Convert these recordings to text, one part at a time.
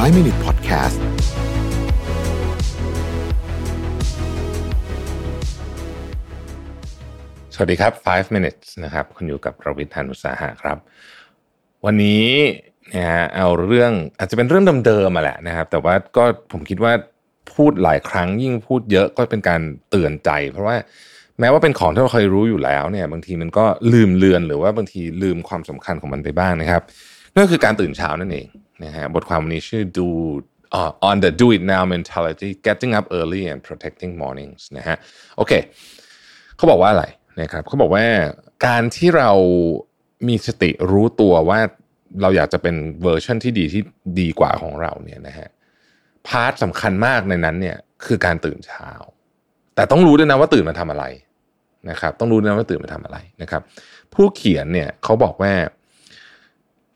5 Minute Podcast สวัสดีครับ 5 minutes นะครับ คุณอยู่กับประวิทยานุสาหะครับ วันนี้นะฮะเอาเรื่องอาจจะเป็นเรื่องเดิมๆมาแหละนะครับ แต่ว่าก็ผมคิดว่าพูดหลายครั้งยิ่งพูดเยอะก็เป็นการเตือนใจ เพราะว่าแม้ว่าเป็นของที่เราเคยรู้อยู่แล้วเนี่ย บางทีมันก็ลืมเลือนหรือว่าบางทีลืมความสำคัญของมันไปบ้างนะครับนั่นคือการตื่นเช้านั่นเอง นะฮะบทความวันนี้ชื่อ do uh, on the do it now mentality getting up early and protecting mornings นะฮะโอเคเขาบอกว่าอะไรนะครับเขาบอกว่าการที่เรามีสติรู้ตัวว่าเราอยากจะเป็นเวอร์ชันที่ดีที่ดีกว่าของเราเนี่ยนะฮะพาร์ทสำคัญมากในนั้นเนี่ยคือการตื่นเช้า แต่ต้องรู้ด้วยนะว่าตื่นมาทำอะไรนะครับต้องรู้ด้วยนะว่าตื่นมาทำอะไรนะครับ ผู้เขียนเนี่ยเขาบอกว่า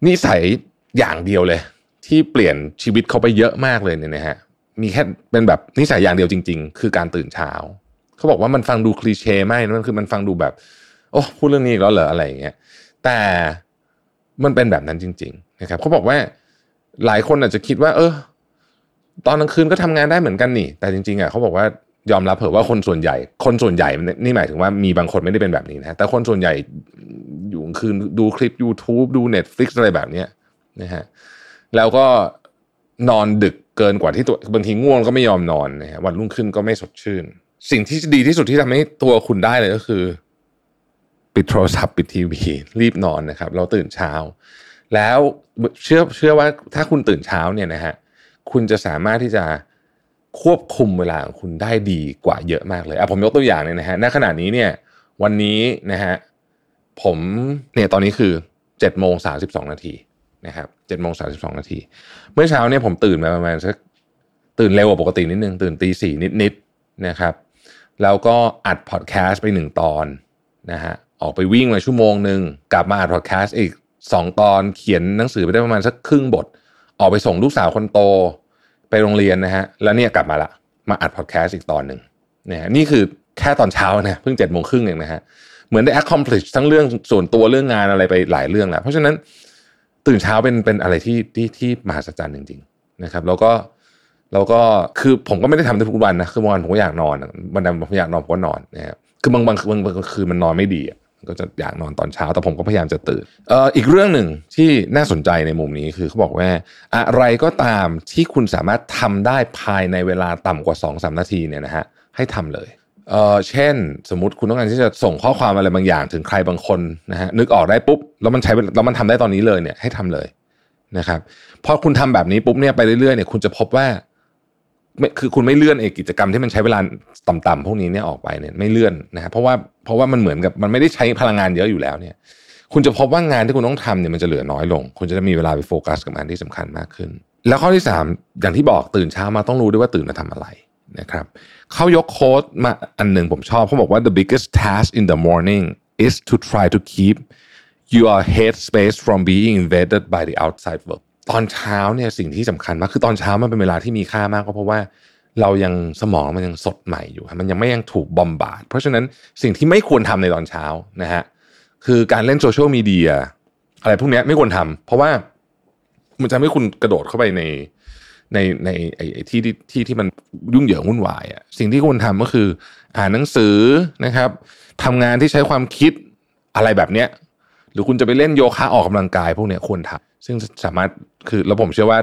นิสัยอย่างเดียวเลย ที่เปลี่ยนชีวิตเขาไปเยอะมากเลยเนี่ยนะฮะมีแค่เป็นแบบนิสัยอย่างเดียวจริง ๆ คือการตื่นเช้า เขาบอกว่ามันฟังดูคลีเช่ไหมมันคือมันฟังดูแบบ โอ้พูดเรื่องนี้อีกแล้วเหรออะไรอย่างเงี้ยแต่มันเป็นแบบนั้นจริง ๆ นะครับเขาบอกว่าหลายคนอาจจะคิดว่า เออ ตอนกลางคืนก็ทำงานได้เหมือนกันนี่ แต่จริงๆอะเขาบอกว่ายอมรับเถอะว่าคนส่วนใหญ่ คนส่วนใหญ่นี่หมายถึงว่ามีบางคนไม่ได้เป็นแบบนี้นะแต่คนส่วนใหญ่อยู่กลางคืนดูคลิป YouTube ดู Netflix อะไรแบบเนี้ยนะฮะ แล้วก็นอนดึกเกินกว่าที่ตัวบางทีง่วงก็ไม่ยอมนอนนะฮะวันรุ่งขึ้นก็ไม่สดชื่น สิ่งที่ดีที่สุดที่ทำให้ตัวคุณได้เลยก็คือ ปิดโทรศัพท์ปิดทีวีรีบนอนนะครับ เราตื่นเช้า แล้วเชื่อเชื่อว่าถ้าคุณตื่นเช้าเนี่ยนะฮะคุณจะสามารถที่จะควบคุมเวลาของคุณได้ดีกว่าเยอะมากเลยอะผมยกตัวอย่างเนี่ยนะฮะณขณะนี้เนี่ย วันนี้นะฮะผมเนี่ยตอนนี้คือ7จ็ดโมงสาสิบสองนาที นะครับเจ็ดโมงสาสิบสองนาที เมื่อเช้าเนี่ยผมตื่นมาประมาณสักตื่นเร็วกว่าปกตินิดนึง ตื่นตีสี่นิดๆนะครับแล้วก็อัดพอดแคสต์ไปหนึ่งตอนนะฮะออกไปวิ่งมาชั่วโมงหนึ่งกลับมาอัดพอดแคสต์อีกสองตอนเขียนหนังสือไปได้ประมาณสักครึ่งบท ออกไปส่งลูกสาวคนโตไปโรงเรียนนะฮะแล้วเนี่ยกลับมาละมาอัดพอดแคสต์อีกตอนหนึ่งนะฮะนี่คือแค่ตอนเช้านะเพิ่งเจ็ดโมงครึ่งเองนะฮะเหมือนได้ accomplish ทั้งเรื่องส่วนตัวเรื่องงานอะไรไปหลายเรื่องแล้วเพราะฉะนั้น ตื่นเช้าเป็นเป็นอะไรที่ที่ที่มหัศจรรย์จริง ๆ นะครับ แล้วก็แล้วก็คือผมก็ไม่ได้ทำทุกวันนะคือบางวันผมก็อยากนอนวันนั้นผมอยากนอนผมก็นอนนะครับคือบางบางบางบางคืนมันนอนไม่ดีก็จะอยากนอนตอนเช้าแต่ผมก็พยายามจะตื่นเอ่ออีกเรื่องหนึ่งที่น่าสนใจในมุมนี้คือเขาบอกว่า อะไรก็ตามที่คุณสามารถทำได้ภายในเวลาต่ำกว่า2อสนาทีเนี่ยนะฮะให้ทำเลยเออเช่น สมมติคุณต้องการที่จะส่งข้อความอะไรบางอย่างถึงใครบางคนนะฮะนึกออกได้ปุ๊บ แล้วมันใช้แล้วมันทำได้ตอนนี้เลยเนี่ยให้ทำเลยนะครับพอคุณทำแบบนี้ปุ๊บเนี่ยไปเรื่อยๆเนี่ยคุณจะพบว่าคือคุณไม่เลื่อนเอกกิจกรรมที่มันใช้เวลาต่ำๆพวกนี้เนี่ยออกไปเนี่ยไม่เลื่อนนะเพราะว่าเพราะว่ามันเหมือนกับมันไม่ได้ใช้พลังงานเยอะอยู่แล้วเนี่ย คุณจะพบว่างานที่คุณต้องทำเนี่ยมันจะเหลือน้อยลง คุณจะมีเวลาไปโฟกัสกับงานที่สำคัญมากขึ้น แล้วข้อที่3อย่างที่บอกตื่นเช้ามาต้องรู้ด้วยว่าตื่นมาทำอะไรนะครับเขายกโค้ดมาอันหนึ่งผมชอบเขาบอกว่า the biggest task in the morning is to try to keep your head space from being invaded by the outside world ตอนเช้าเนี่ยสิ่งที่สำคัญมากคือตอนเช้ามันเป็นเวลาที่มีค่ามากก็เพราะว่าเรายังสมองมันยังสดใหม่อยู่มันยังไม่ยังถูกบอมบาดเพราะฉะนั้นสิ่งที่ไม่ควรทำในตอนเช้านะฮะคือการเล่นโซเชียลมีเดียอะไรพวกนี้ไม่ควรทำเพราะว่ามันจะไม่คุณกระโดดเข้าไปในในในไอ้ที่ที่ที่ที่มันยุ่งเหยิงวุ่นวายอะสิ่งที่ควรทำก็คือ อ่านหนังสือนะครับทำงานที่ใช้ความคิดอะไรแบบเนี้ย หรือคุณจะไปเล่นโยคะออกกำลังกายพวกเนี้ยควรทำซึ่งสามารถคือแล้วผมเชื่อว่า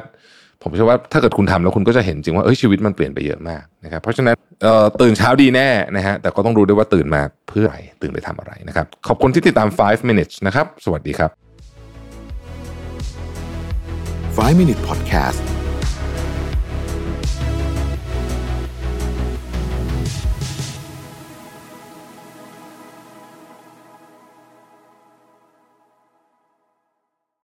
ผมเชื่อว่าถ้าเกิดคุณทำแล้วคุณก็จะเห็นจริงว่าเอ้ยชีวิตมันเปลี่ยนไปเยอะมากนะครับเพราะฉะนั้นตื่นเช้าดีแน่นะฮะแต่ก็ต้องรู้ด้วยว่าตื่นมาเพื่ออะไรตื่นไปทำอะไรนะครับขอบคุณที่ติดตาม 5 minutes นะครับ สวัสดีครับ 5 Minute Podcast